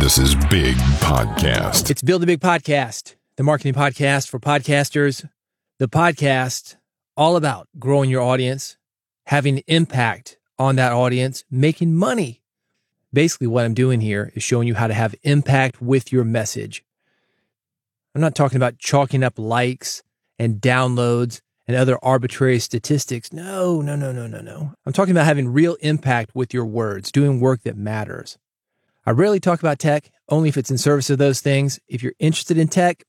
This is Big Podcast. It's Build a Big Podcast, the marketing podcast for podcasters, the podcast all about growing your audience, having impact on that audience, making money. Basically, what I'm doing here is showing you how to have impact with your message. I'm not talking about chalking up likes and downloads and other arbitrary statistics. No, no, no, no, no, no. I'm talking about having real impact with your words, doing work that matters. I rarely talk about tech, only if it's in service of those things. If you're interested in tech,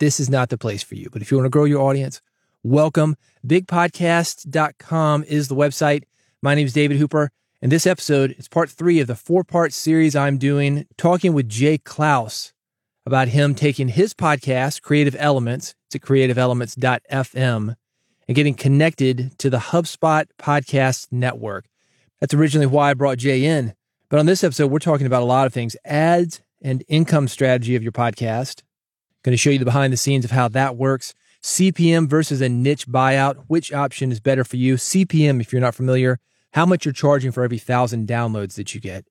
this is not the place for you. But if you want to grow your audience, welcome. Bigpodcast.com is the website. My name is David Hooper, and this episode is part three of the four part series I'm doing, talking with Jay Clouse about him taking his podcast, Creative Elements, to creativeelements.fm and getting connected to the HubSpot Podcast Network. That's originally why I brought Jay in. But on this episode, we're talking about a lot of things ads and income strategy of your podcast. Going to show you the behind the scenes of how that works. CPM versus a niche buyout. Which option is better for you? CPM, if you're not familiar, how much you're charging for every thousand downloads that you get.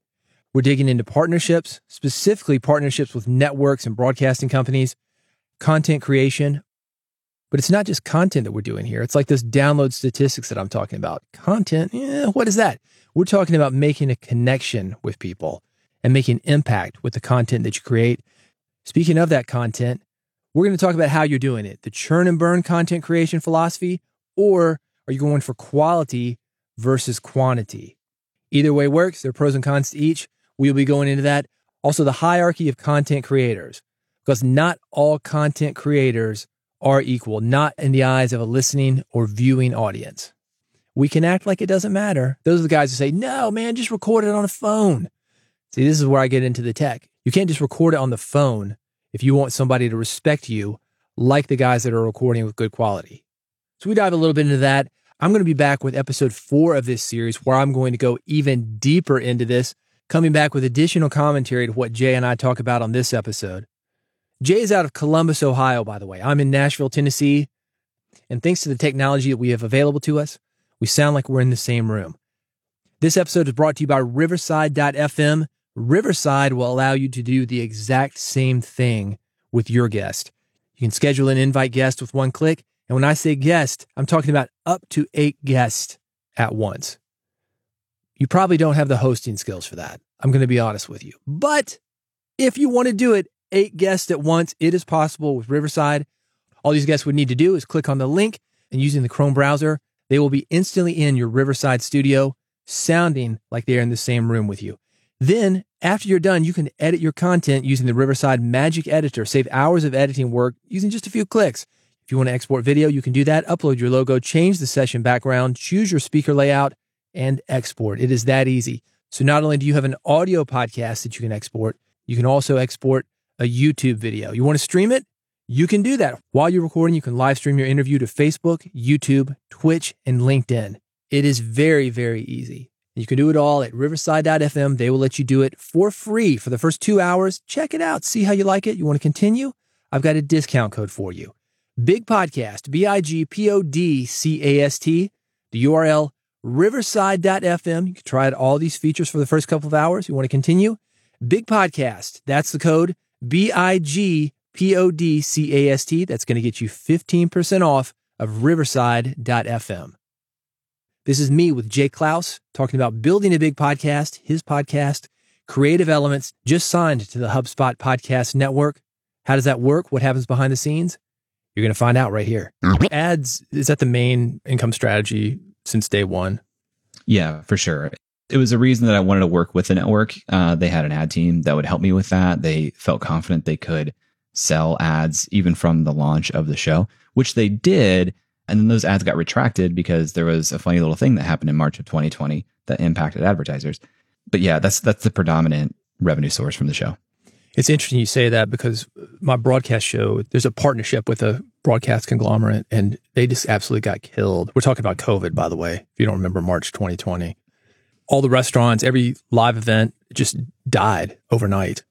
We're digging into partnerships, specifically partnerships with networks and broadcasting companies, content creation. But it's not just content that we're doing here. It's like those download statistics that I'm talking about. Content, yeah, what is that? We're talking about making a connection with people and making impact with the content that you create. Speaking of that content, we're going to talk about how you're doing it the churn and burn content creation philosophy, or are you going for quality versus quantity? Either way works. There are pros and cons to each. We'll be going into that. Also, the hierarchy of content creators, because not all content creators are equal, not in the eyes of a listening or viewing audience. We can act like it doesn't matter. Those are the guys who say, no, man, just record it on a phone. See, this is where I get into the tech. You can't just record it on the phone if you want somebody to respect you like the guys that are recording with good quality. So we dive a little bit into that. I'm going to be back with episode four of this series where I'm going to go even deeper into this coming back with additional commentary to what Jay and I talk about on this episode. Jay is out of Columbus, Ohio, by the way. I'm in Nashville, Tennessee. And thanks to the technology that we have available to us, we sound like we're in the same room. This episode is brought to you by Riverside.fm. Riverside will allow you to do the exact same thing with your guest. You can schedule an invite guest with one click. And when I say guest, I'm talking about up to eight guests at once. You probably don't have the hosting skills for that. I'm going to be honest with you. But if you want to do it, eight guests at once, it is possible with Riverside. All these guests would need to do is click on the link and using the Chrome browser, they will be instantly in your Riverside studio, sounding like they are in the same room with you. Then, after you're done, you can edit your content using the Riverside Magic Editor, save hours of editing work using just a few clicks. If you want to export video, you can do that. Upload your logo, change the session background, choose your speaker layout, and export. It is that easy. So not only do you have an audio podcast that you can export, you can also export a YouTube video. You want to stream it? You can do that. While you're recording, you can live stream your interview to Facebook, YouTube, Twitch, and LinkedIn. It is very, very easy. You can do it all at riverside.fm. They will let you do it for free for the first two hours. Check it out. See how you like it. You want to continue? I've got a discount code for you. Big Podcast, B I G P O D C A S T. The URL riverside.fm. You can try out all these features for the first couple of hours. You want to continue? Big Podcast. That's the code B I G P O D C A S T. That's going to get you 15% off of riverside.fm. This is me with Jay Clouse talking about building a big podcast, his podcast, Creative Elements, just signed to the HubSpot Podcast Network. How does that work? What happens behind the scenes? You're going to find out right here. Ads, is that the main income strategy since day one? Yeah, for sure. It was a reason that I wanted to work with the network. Uh, they had an ad team that would help me with that. They felt confident they could sell ads even from the launch of the show, which they did. And then those ads got retracted because there was a funny little thing that happened in March of 2020 that impacted advertisers. But yeah, that's that's the predominant revenue source from the show. It's interesting you say that because my broadcast show, there's a partnership with a broadcast conglomerate and they just absolutely got killed. We're talking about COVID, by the way, if you don't remember March 2020. All the restaurants, every live event just died overnight.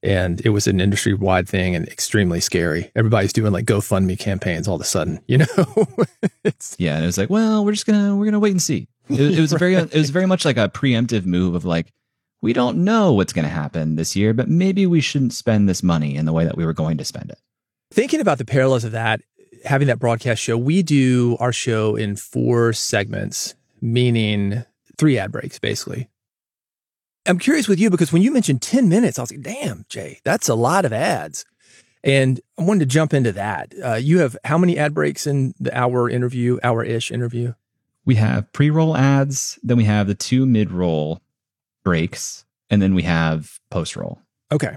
And it was an industry wide thing and extremely scary. Everybody's doing like GoFundMe campaigns all of a sudden, you know? yeah. And it was like, well, we're just going to, we're going to wait and see. It, it was right. very, it was very much like a preemptive move of like, we don't know what's going to happen this year, but maybe we shouldn't spend this money in the way that we were going to spend it. Thinking about the parallels of that, having that broadcast show, we do our show in four segments, meaning three ad breaks, basically. I'm curious with you because when you mentioned 10 minutes, I was like, damn, Jay, that's a lot of ads. And I wanted to jump into that. Uh, you have how many ad breaks in the hour interview, hour ish interview? We have pre roll ads, then we have the two mid roll breaks, and then we have post roll. Okay.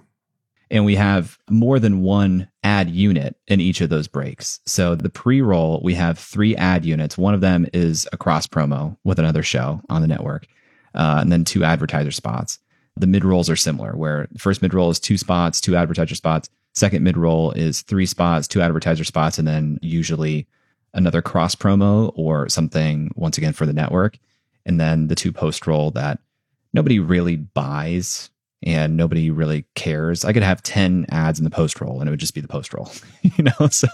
And we have more than one ad unit in each of those breaks. So the pre roll, we have three ad units. One of them is a cross promo with another show on the network, uh, and then two advertiser spots. The mid rolls are similar, where first mid roll is two spots, two advertiser spots. Second mid roll is three spots, two advertiser spots, and then usually another cross promo or something once again for the network. And then the two post roll that nobody really buys and nobody really cares. I could have 10 ads in the post roll and it would just be the post roll, you know? So,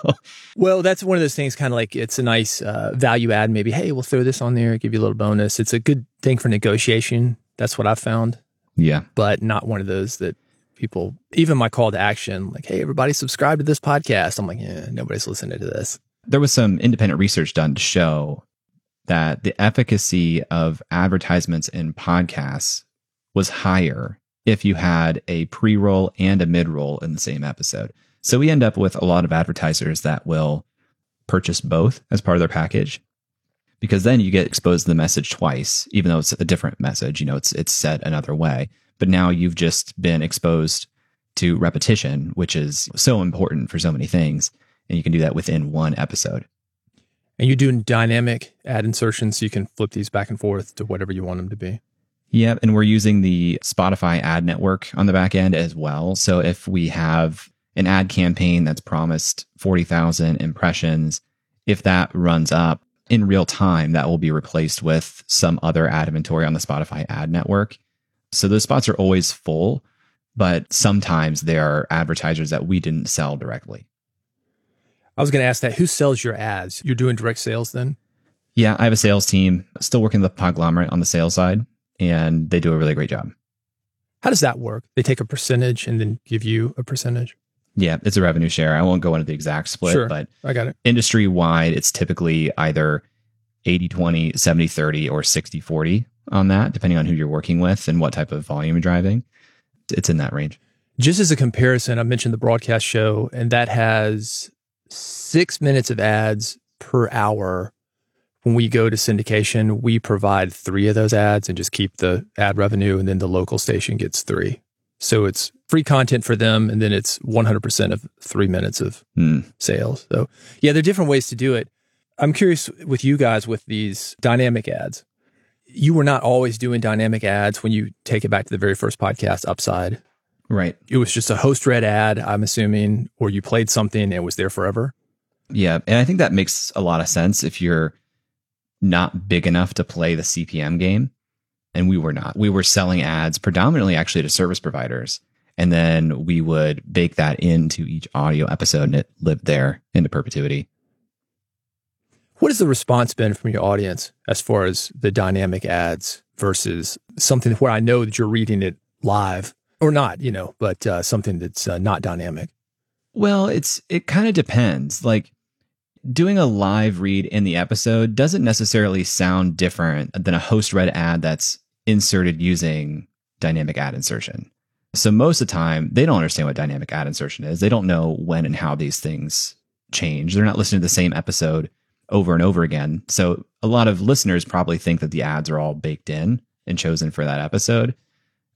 well, that's one of those things kind of like it's a nice uh, value add. Maybe, hey, we'll throw this on there, give you a little bonus. It's a good thing for negotiation. That's what I've found. Yeah. But not one of those that people, even my call to action, like, hey, everybody subscribe to this podcast. I'm like, yeah, nobody's listening to this. There was some independent research done to show that the efficacy of advertisements in podcasts was higher if you had a pre roll and a mid roll in the same episode. So we end up with a lot of advertisers that will purchase both as part of their package because then you get exposed to the message twice, even though it's a different message. You know, it's it's said another way, but now you've just been exposed to repetition, which is so important for so many things, and you can do that within one episode. And you're doing dynamic ad insertions, so you can flip these back and forth to whatever you want them to be. Yeah, and we're using the Spotify ad network on the back end as well. So if we have an ad campaign that's promised 40,000 impressions, if that runs up in real time, that will be replaced with some other ad inventory on the Spotify ad network. So those spots are always full, but sometimes there are advertisers that we didn't sell directly. I was going to ask that. Who sells your ads? You're doing direct sales then? Yeah, I have a sales team still working the conglomerate on the sales side, and they do a really great job. How does that work? They take a percentage and then give you a percentage? Yeah, it's a revenue share. I won't go into the exact split, sure, but I got it. Industry wide, it's typically either 80 20, 70 30, or 60 40 on that, depending on who you're working with and what type of volume you're driving. It's in that range. Just as a comparison, I mentioned the broadcast show, and that has six minutes of ads per hour. When we go to syndication, we provide three of those ads and just keep the ad revenue, and then the local station gets three. So it's free content for them, and then it's 100% of three minutes of mm. sales. So, yeah, there are different ways to do it. I'm curious with you guys with these dynamic ads. You were not always doing dynamic ads when you take it back to the very first podcast, Upside. Right. It was just a host read ad, I'm assuming, or you played something and it was there forever. Yeah. And I think that makes a lot of sense if you're not big enough to play the CPM game. And we were not. We were selling ads predominantly actually to service providers. And then we would bake that into each audio episode and it lived there into perpetuity. What has the response been from your audience as far as the dynamic ads versus something where I know that you're reading it live or not, you know, but uh, something that's uh, not dynamic? Well, it's it kind of depends. Like doing a live read in the episode doesn't necessarily sound different than a host read ad that's inserted using dynamic ad insertion. So most of the time, they don't understand what dynamic ad insertion is. They don't know when and how these things change. They're not listening to the same episode over and over again. So a lot of listeners probably think that the ads are all baked in and chosen for that episode.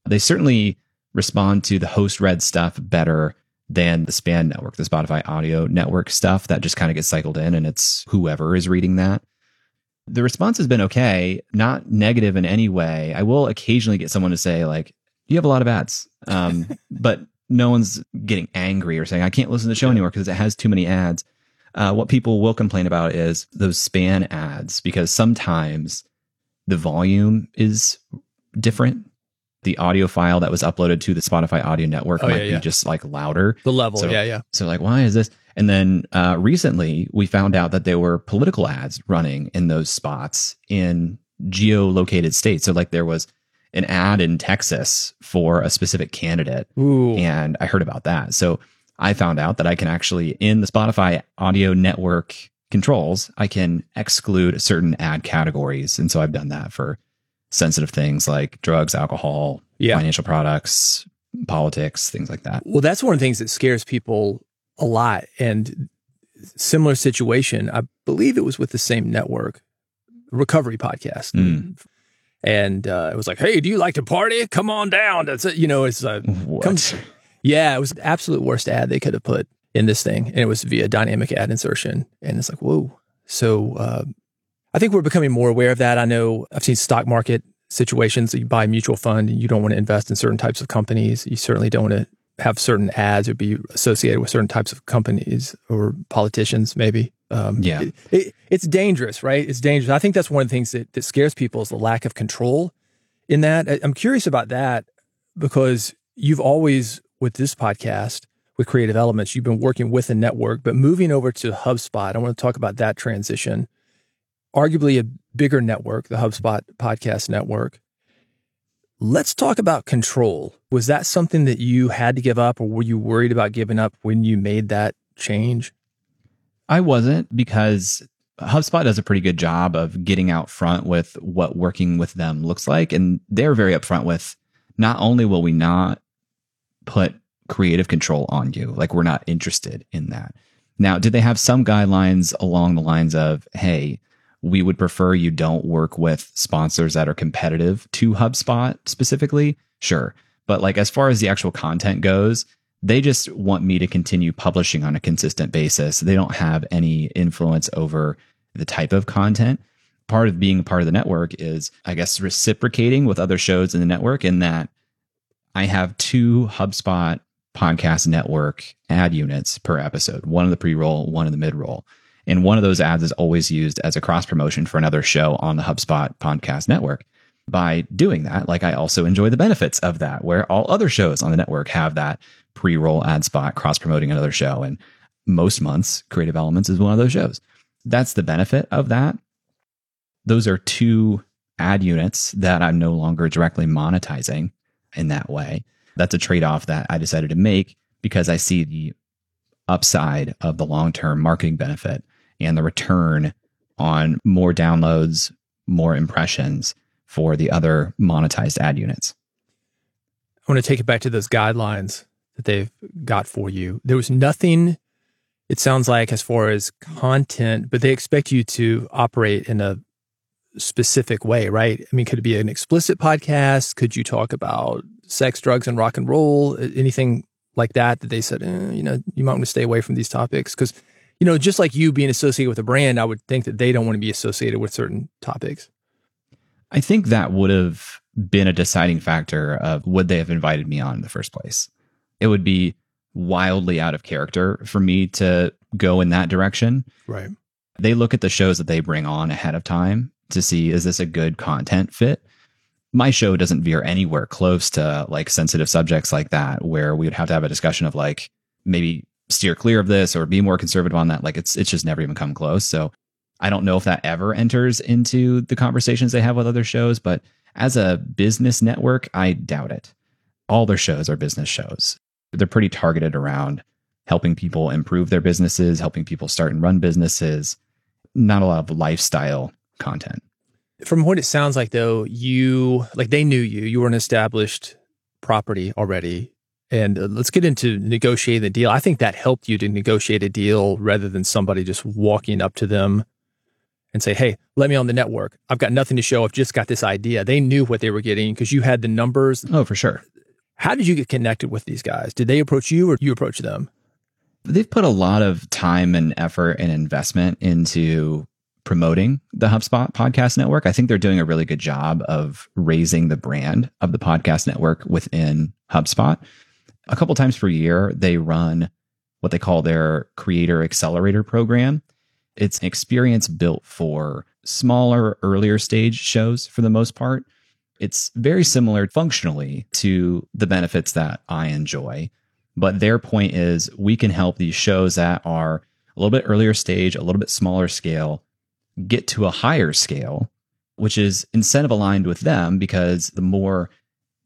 They certainly respond to the host read stuff better than the span network, the Spotify audio network stuff that just kind of gets cycled in and it's whoever is reading that. The response has been okay, not negative in any way. I will occasionally get someone to say, like, you have a lot of ads. Um, but no one's getting angry or saying, I can't listen to the show anymore because it has too many ads. Uh, what people will complain about is those span ads because sometimes the volume is different the audio file that was uploaded to the Spotify audio network Oh, might yeah, yeah. be just like louder. The level, So- yeah, yeah. So like, why is this? And then uh, recently we found out that there were political ads running in those spots in geolocated states. So like there was an ad in Texas for a specific candidate. Ooh. And I heard about that. So I found out that I can actually, in the Spotify audio network controls, I can exclude certain ad categories. And so I've done that for sensitive things like drugs, alcohol, Yeah. financial products, politics, things like that. Well, that's one of the things that scares people a lot. And similar situation, I believe it was with the same network, Recovery Podcast. Mm. And uh, it was like, hey, do you like to party? Come on down. That's it. You know, it's uh, What? come, yeah, it was the absolute worst ad they could have put in this thing. And it was via dynamic ad insertion. And it's like, whoa. So uh, I think we're becoming more aware of that. I know I've seen stock market situations. You buy a mutual fund and you don't want to invest in certain types of companies. You certainly don't want to have certain ads or be associated with certain types of companies or politicians, maybe. Um, Yeah. it- it- it's dangerous, right? It's dangerous. I think that's one of the things that, that scares people is the lack of control in that. I'm curious about that because you've always, with this podcast, with Creative Elements, you've been working with a network, but moving over to HubSpot, I want to talk about that transition. Arguably a bigger network, the HubSpot podcast network. Let's talk about control. Was that something that you had to give up, or were you worried about giving up when you made that change? I wasn't because HubSpot does a pretty good job of getting out front with what working with them looks like. And they're very upfront with not only will we not put creative control on you, like we're not interested in that. Now, did they have some guidelines along the lines of, hey, we would prefer you don't work with sponsors that are competitive to HubSpot specifically? Sure. But like as far as the actual content goes, they just want me to continue publishing on a consistent basis. They don't have any influence over the type of content. Part of being a part of the network is, I guess, reciprocating with other shows in the network in that I have two HubSpot podcast network ad units per episode, one in the pre roll, one in the mid roll. And one of those ads is always used as a cross promotion for another show on the HubSpot podcast network. By doing that, like I also enjoy the benefits of that, where all other shows on the network have that pre roll ad spot cross promoting another show. And most months, Creative Elements is one of those shows. That's the benefit of that. Those are two ad units that I'm no longer directly monetizing in that way. That's a trade off that I decided to make because I see the upside of the long term marketing benefit and the return on more downloads, more impressions for the other monetized ad units. I want to take it back to those guidelines that they've got for you. There was nothing, it sounds like, as far as content, but they expect you to operate in a specific way, right? I mean, could it be an explicit podcast? Could you talk about sex, drugs, and rock and roll? Anything like that that they said, eh, you know, you might want to stay away from these topics? Because, you know, just like you being associated with a brand, I would think that they don't want to be associated with certain topics. I think that would have been a deciding factor of would they have invited me on in the first place. It would be wildly out of character for me to go in that direction. Right. They look at the shows that they bring on ahead of time to see is this a good content fit. My show doesn't veer anywhere close to like sensitive subjects like that where we would have to have a discussion of like maybe steer clear of this or be more conservative on that. Like it's it's just never even come close. So I don't know if that ever enters into the conversations they have with other shows, but as a business network, I doubt it. All their shows are business shows. They're pretty targeted around helping people improve their businesses, helping people start and run businesses, not a lot of lifestyle content. From what it sounds like, though, you like they knew you. You were an established property already. And uh, let's get into negotiating the deal. I think that helped you to negotiate a deal rather than somebody just walking up to them and say, Hey, let me on the network. I've got nothing to show. I've just got this idea. They knew what they were getting because you had the numbers. Oh, for sure. How did you get connected with these guys? Did they approach you or you approach them? They've put a lot of time and effort and investment into promoting the HubSpot podcast network. I think they're doing a really good job of raising the brand of the podcast network within HubSpot. A couple times per year, they run what they call their creator accelerator program. It's an experience built for smaller, earlier stage shows for the most part. It's very similar functionally to the benefits that I enjoy. But their point is we can help these shows that are a little bit earlier stage, a little bit smaller scale, get to a higher scale which is incentive aligned with them because the more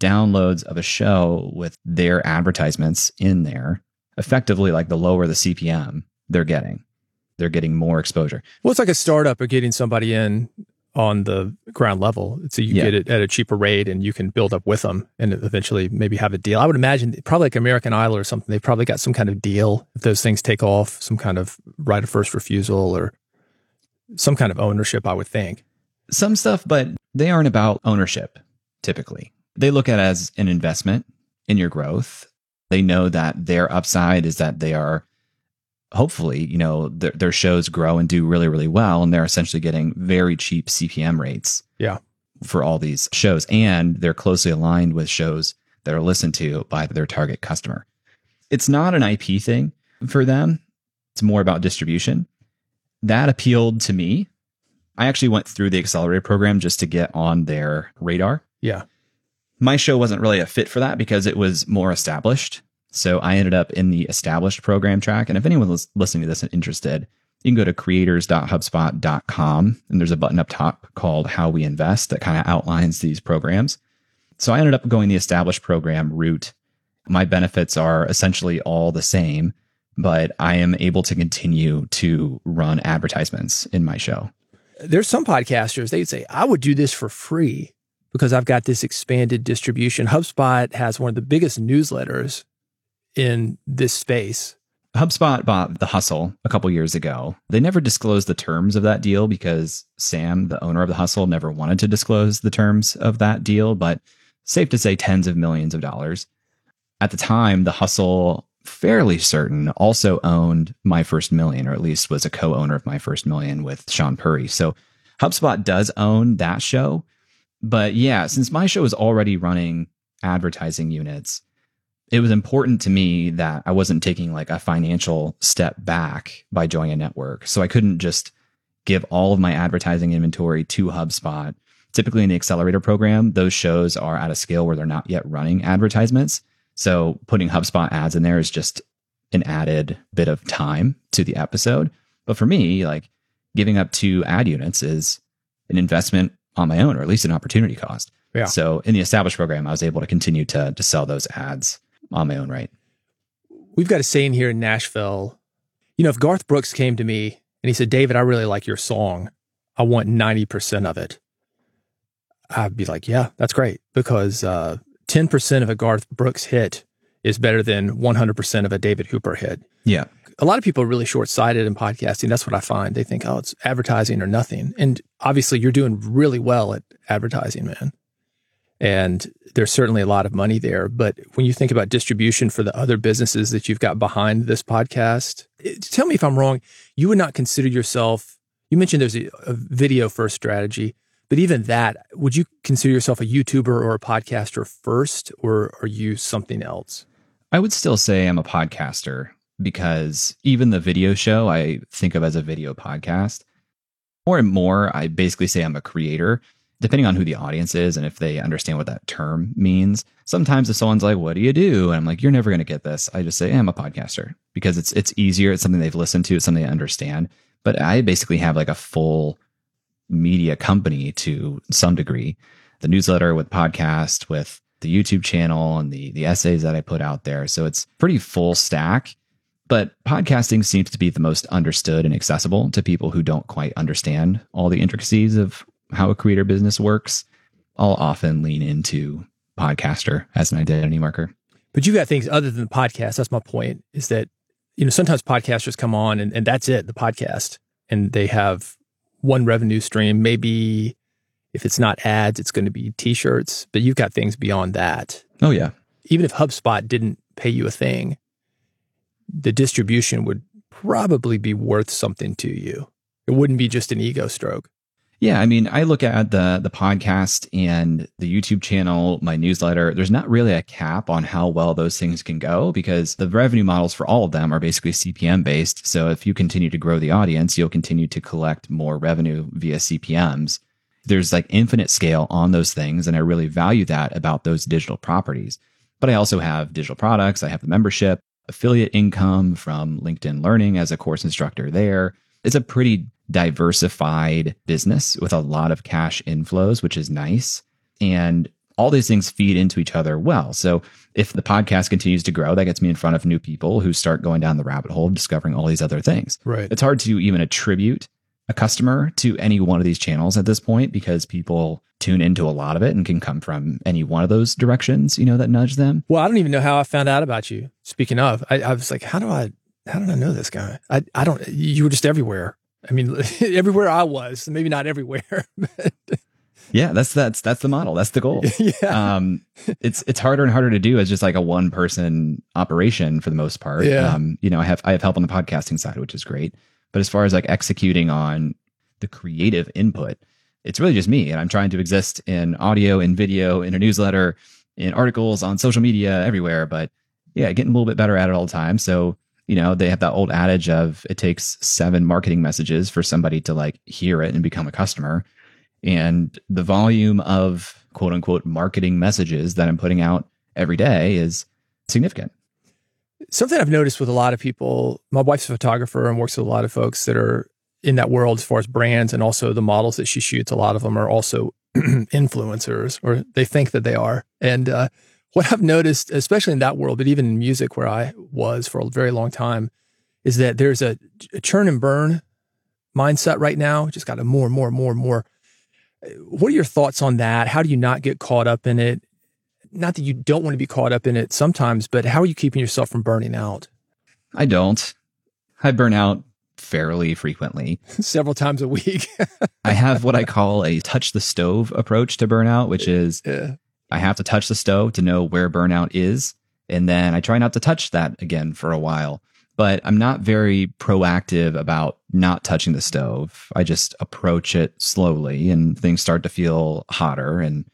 downloads of a show with their advertisements in there, effectively, like the lower the CPM they're getting, they're getting more exposure. Well, it's like a startup of getting somebody in on the ground level. So you Yeah. get it at a cheaper rate and you can build up with them and eventually maybe have a deal. I would imagine probably like American Idol or something. They've probably got some kind of deal if those things take off, some kind of right of first refusal or some kind of ownership, I would think. Some stuff, but they aren't about ownership typically. They look at it as an investment in your growth. They know that their upside is that they are hopefully, you know, their, their shows grow and do really, really well. And they're essentially getting very cheap CPM rates Yeah. for all these shows. And they're closely aligned with shows that are listened to by their target customer. It's not an IP thing for them. It's more about distribution. That appealed to me. I actually went through the accelerator program just to get on their radar. Yeah. My show wasn't really a fit for that because it was more established. So I ended up in the established program track. And if anyone was listening to this and interested, you can go to creators.hubspot.com and there's a button up top called How We Invest that kind of outlines these programs. So I ended up going the established program route. My benefits are essentially all the same, but I am able to continue to run advertisements in my show. There's some podcasters, they'd say, I would do this for free because I've got this expanded distribution. HubSpot has one of the biggest newsletters in this space. HubSpot bought The Hustle a couple years ago. They never disclosed the terms of that deal because Sam, the owner of The Hustle, never wanted to disclose the terms of that deal, but safe to say tens of millions of dollars. At the time, The Hustle, fairly certain, also owned My First Million, or at least was a co owner of My First Million with Shaan Puri. So HubSpot does own that show. But yeah, since my show is already running advertising units, it was important to me that I wasn't taking like a financial step back by joining a network. So I couldn't just give all of my advertising inventory to HubSpot. Typically in the accelerator program, those shows are at a scale where they're not yet running advertisements. So putting HubSpot ads in there is just an added bit of time to the episode. But for me, like giving up two ad units is an investment on my own, or at least an opportunity cost. Yeah. So in the established program, I was able to continue to to sell those ads on my own right. We've got a saying here in Nashville. You know, if Garth Brooks came to me and he said, David, I really like your song, I want 90% of it, I'd be like, yeah, that's great because uh, 10% of a Garth Brooks hit is better than 100% of a David Hooper hit. Yeah. A lot of people are really short sighted in podcasting. That's what I find. They think, oh, it's advertising or nothing. And obviously, you're doing really well at advertising, man. And there's certainly a lot of money there. But when you think about distribution for the other businesses that you've got behind this podcast, it- tell me if I'm wrong. You would not consider yourself, you mentioned there's a, a video first strategy, but even that, would you consider yourself a YouTuber or a podcaster first, or are you something else? I would still say I'm a podcaster because even the video show I think of as a video podcast. More and more, I basically say I'm a creator, depending on who the audience is and if they understand what that term means. Sometimes if someone's like, "What do you do?" and I'm like, "You're never going to get this," I just say, "I'm a podcaster" because it's it's easier. It's something they've listened to. It's something they understand. But I basically have like a full media company to some degree. The newsletter with podcast, with the YouTube channel and the the essays that I put out there. So it's pretty full stack. But podcasting seems to be the most understood and accessible to people who don't quite understand all the intricacies of how a creator business works. I'll often lean into podcaster as an identity marker. But you've got things other than the podcast. That's my point is that, you know, sometimes podcasters come on and, and that's it, the podcast, and they have one revenue stream. Maybe if it's not ads, it's going to be t shirts, but you've got things beyond that. Oh yeah. Even if HubSpot didn't pay you a thing, the distribution would probably be worth something to you. It wouldn't be just an ego stroke. Yeah, I mean, I look at the the podcast and the YouTube channel, my newsletter. There's not really a cap on how well those things can go because the revenue models for all of them are basically CPM based. So if you continue to grow the audience, you'll continue to collect more revenue via CPMs. There's like infinite scale on those things, and I really value that about those digital properties. But I also have digital products. I have the membership, affiliate income from LinkedIn Learning as a course instructor there. It's a pretty diversified business with a lot of cash inflows, which is nice. And all these things feed into each other well. So if the podcast continues to grow, that gets me in front of new people who start going down the rabbit hole of discovering all these other things. Right. It's hard to even attribute a customer to any one of these channels at this point because people tune into a lot of it and can come from any one of those directions, you know, that nudge them. Well, I don't even know how I found out about you. Speaking of, I, I was like, how do I, how did I know this guy? I, I don't, you were just everywhere. I mean, everywhere I was, maybe not everywhere. But yeah, that's that's that's the model. That's the goal. yeah. Um, it's it's harder and harder to do as just like a one person operation for the most part. Yeah. Um, you know, I have I have help on the podcasting side, which is great. But as far as like executing on the creative input, it's really just me, and I'm trying to exist in audio, in video, in a newsletter, in articles, on social media, everywhere. But yeah, getting a little bit better at it all the time. So you know, they have that old adage of it takes seven marketing messages for somebody to like hear it and become a customer. And the volume of quote unquote marketing messages that I'm putting out every day is significant. Something I've noticed with a lot of people, my wife's a photographer and works with a lot of folks that are in that world as far as brands and also the models that she shoots. A lot of them are also influencers or they think that they are. And uh, what I've noticed, especially in that world, but even in music where I was for a very long time, is that there's a, a churn and burn mindset right now. Just got a more and more and more and more. What are your thoughts on that? How do you not get caught up in it? Not that you don't want to be caught up in it sometimes, but how are you keeping yourself from burning out? I don't. I burn out fairly frequently. Several times a week. I have what I call a touch the stove approach to burnout, which is yeah. I have to touch the stove to know where burnout is. And then I try not to touch that again for a while. But I'm not very proactive about not touching the stove. I just approach it slowly and things start to feel hotter. And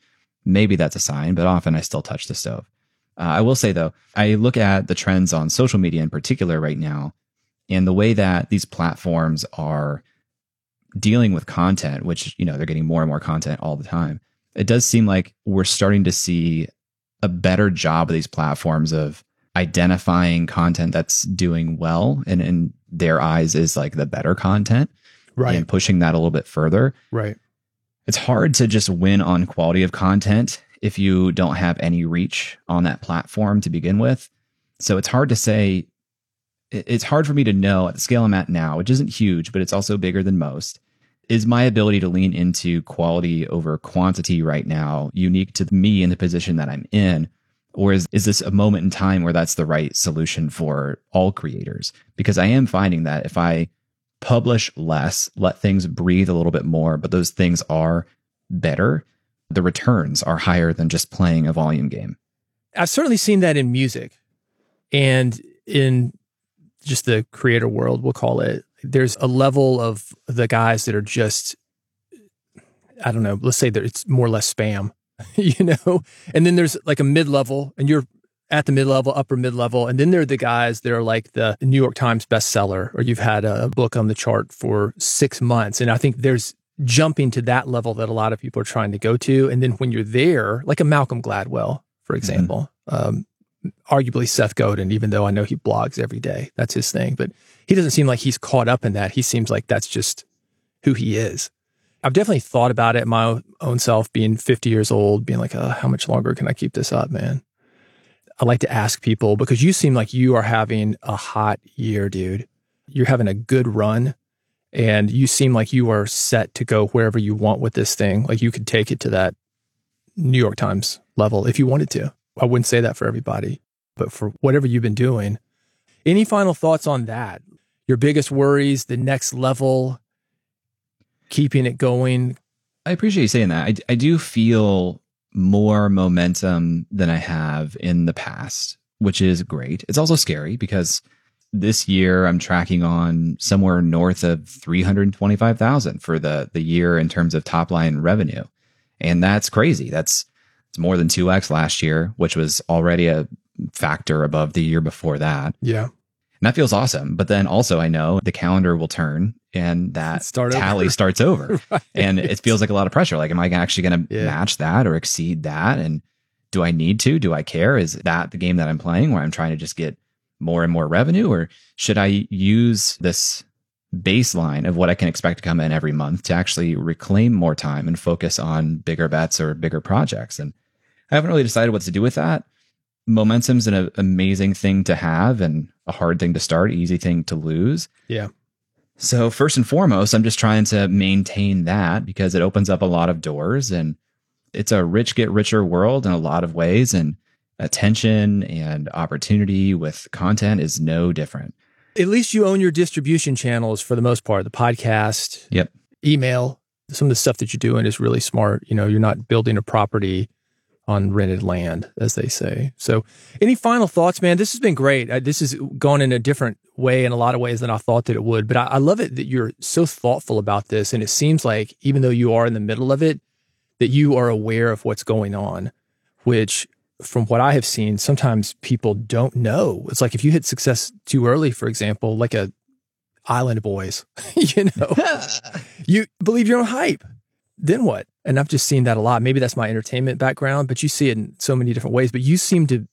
maybe that's a sign, but often I still touch the stove. Uh, I will say though, I look at the trends on social media in particular right now and the way that these platforms are dealing with content, which, you know, they're getting more and more content all the time it does seem like we're starting to see a better job of these platforms of identifying content that's doing well and in their eyes is like the better content right. and pushing that a little bit further. Right it's hard to just win on quality of content if you don't have any reach on that platform to begin with so it's hard to say it's hard for me to know at the scale i'm at now which isn't huge but it's also bigger than most is my ability to lean into quality over quantity right now unique to me in the position that I'm in? Or is, is this a moment in time where that's the right solution for all creators? Because I am finding that if I publish less, let things breathe a little bit more, but those things are better, the returns are higher than just playing a volume game. I've certainly seen that in music and in just the creator world, we'll call it there's a level of the guys that are just I don't know, let's say that it's more or less spam, you know? And then there's like a mid level and you're at the mid level, upper mid level. And then there are the guys that are like the New York Times bestseller, or you've had a book on the chart for six months. And I think there's jumping to that level that a lot of people are trying to go to. And then when you're there, like a Malcolm Gladwell, for example, mm-hmm. um, arguably Seth Godin, even though I know he blogs every day. That's his thing. But he doesn't seem like he's caught up in that. He seems like that's just who he is. I've definitely thought about it my own self being 50 years old, being like, oh, how much longer can I keep this up, man? I like to ask people because you seem like you are having a hot year, dude. You're having a good run and you seem like you are set to go wherever you want with this thing. Like you could take it to that New York Times level if you wanted to. I wouldn't say that for everybody, but for whatever you've been doing. Any final thoughts on that? Your biggest worries, the next level, keeping it going? I appreciate you saying that. I, I do feel more momentum than I have in the past, which is great. It's also scary because this year I'm tracking on somewhere north of 325,000 for the the year in terms of top line revenue. And that's crazy. That's it's more than 2x last year, which was already a factor above the year before that. Yeah. And that feels awesome. But then also I know the calendar will turn and that Start tally over. starts over. right. And it feels like a lot of pressure. Like, am I actually going to Yeah. match that or exceed that? And do I need to? Do I care? Is that the game that I'm playing where I'm trying to just get more and more revenue? Or should I use this baseline of what I can expect to come in every month to actually reclaim more time and focus on bigger bets or bigger projects. And I haven't really decided what to do with that. Momentum's an amazing thing to have and a hard thing to start, easy thing to lose. Yeah. So first and foremost, I'm just trying to maintain that because it opens up a lot of doors and it's a rich get richer world in a lot of ways and attention and opportunity with content is no different. At least you own your distribution channels for the most part, the podcast, yep, email, some of the stuff that you're doing is really smart. You know, you're not building a property on rented land, as they say. So, any final thoughts, man? This has been great. I, this has gone in a different way in a lot of ways than I thought that it would. But I, I love it that you're so thoughtful about this. And it seems like, even though you are in the middle of it, that you are aware of what's going on, which from what I have seen, sometimes people don't know. It's like if you hit success too early, for example, like a Island Boys, you know, you believe your own hype. Then what? and I've just seen that a lot. Maybe that's my entertainment background, but you see it in so many different ways. But you seem to,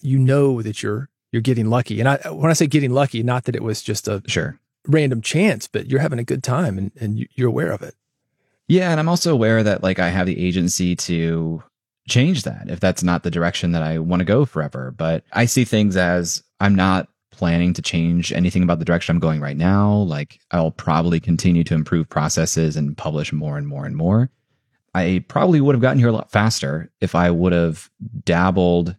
you know, that you're you're getting lucky. And I, when I say getting lucky, not that it was just a sure random chance, but you're having a good time and and you're aware of it. Yeah, and I'm also aware that like I have the agency to change that if that's not the direction that I want to go forever. But I see things as I'm not planning to change anything about the direction I'm going right now. Like I'll probably continue to improve processes and publish more and more and more. I probably would have gotten here a lot faster if I would have dabbled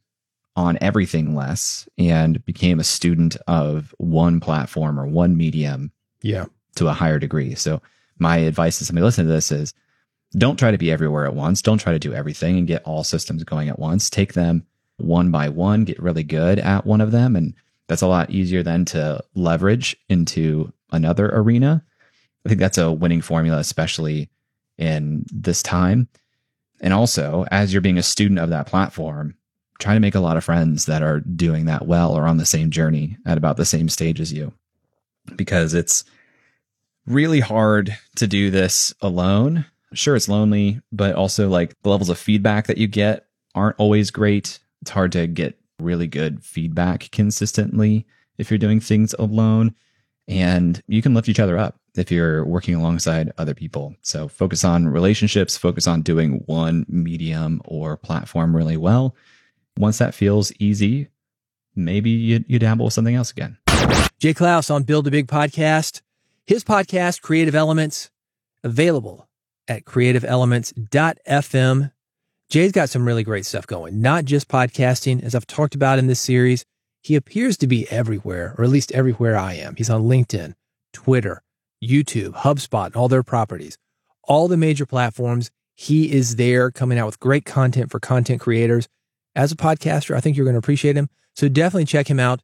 on everything less and became a student of one platform or one medium yeah to a higher degree so my advice to somebody listening to this is don't try to be everywhere at once don't try to do everything and get all systems going at once take them one by one get really good at one of them and that's a lot easier than to leverage into another arena i think that's a winning formula especially in this time. And also, as you're being a student of that platform, try to make a lot of friends that are doing that well or on the same journey at about the same stage as you. Because it's really hard to do this alone. Sure, it's lonely, but also like the levels of feedback that you get aren't always great. It's hard to get really good feedback consistently if you're doing things alone. And you can lift each other up if you're working alongside other people. So focus on relationships, focus on doing one medium or platform really well. Once that feels easy, maybe you, you dabble with something else again. Jay Clouse on Build a Big Podcast. His podcast, Creative Elements, available at creativeelements.fm. Jay's got some really great stuff going, not just podcasting, as I've talked about in this series. He appears to be everywhere, or at least everywhere I am. He's on LinkedIn, Twitter, YouTube, HubSpot, and all their properties, all the major platforms. He is there coming out with great content for content creators. As a podcaster, I think you're going to appreciate him. So definitely check him out.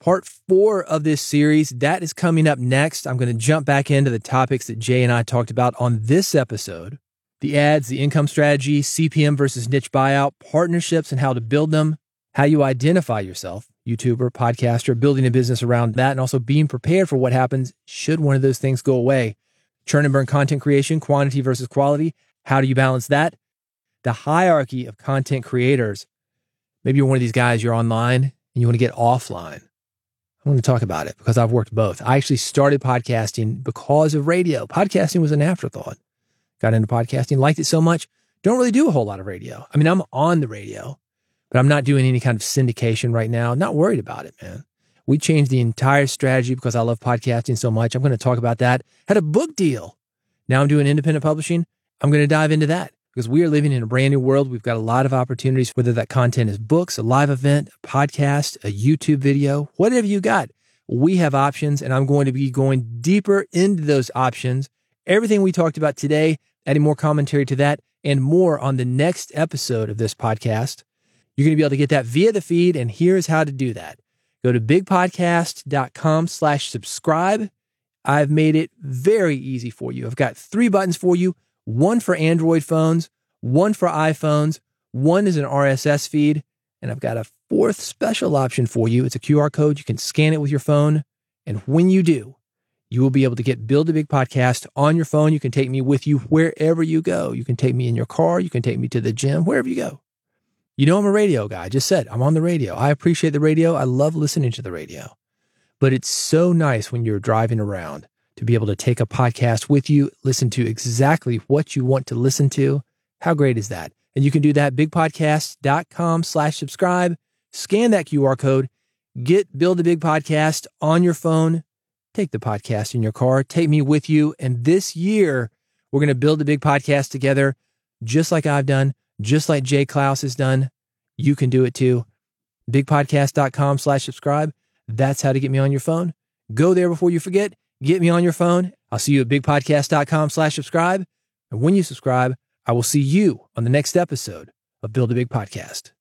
Part four of this series, that is coming up next. I'm going to jump back into the topics that Jay and I talked about on this episode the ads, the income strategy, CPM versus niche buyout, partnerships and how to build them, how you identify yourself, YouTuber, podcaster, building a business around that, and also being prepared for what happens should one of those things go away. Churn and burn content creation, quantity versus quality. How do you balance that? The hierarchy of content creators. Maybe you're one of these guys, you're online and you want to get offline. I want to talk about it because I've worked both. I actually started podcasting because of radio. Podcasting was an afterthought. Got into podcasting, liked it so much. Don't really do a whole lot of radio. I mean, I'm on the radio, but I'm not doing any kind of syndication right now. Not worried about it, man. We changed the entire strategy because I love podcasting so much. I'm going to talk about that. Had a book deal. Now I'm doing independent publishing. I'm going to dive into that because we are living in a brand new world. We've got a lot of opportunities, whether that content is books, a live event, a podcast, a YouTube video, whatever you got. We have options, and I'm going to be going deeper into those options. Everything we talked about today, adding more commentary to that, and more on the next episode of this podcast. You're going to be able to get that via the feed, and here's how to do that. Go to bigpodcast.com slash subscribe. I've made it very easy for you. I've got three buttons for you, one for Android phones, one for iPhones, one is an RSS feed, and I've got a fourth special option for you. It's a QR code. You can scan it with your phone. And when you do, you will be able to get Build a Big Podcast on your phone. You can take me with you wherever you go. You can take me in your car. You can take me to the gym, wherever you go. You know, I'm a radio guy. I just said I'm on the radio. I appreciate the radio. I love listening to the radio. But it's so nice when you're driving around to be able to take a podcast with you, listen to exactly what you want to listen to. How great is that? And you can do that bigpodcast.com slash subscribe. Scan that QR code, get Build a Big Podcast on your phone, take the podcast in your car, take me with you. And this year, we're going to build a big podcast together, just like I've done, just like Jay Clouse has done. You can do it too. Bigpodcast.com slash subscribe. That's how to get me on your phone. Go there before you forget. Get me on your phone. I'll see you at bigpodcast.com slash subscribe. And when you subscribe, I will see you on the next episode of Build a Big Podcast.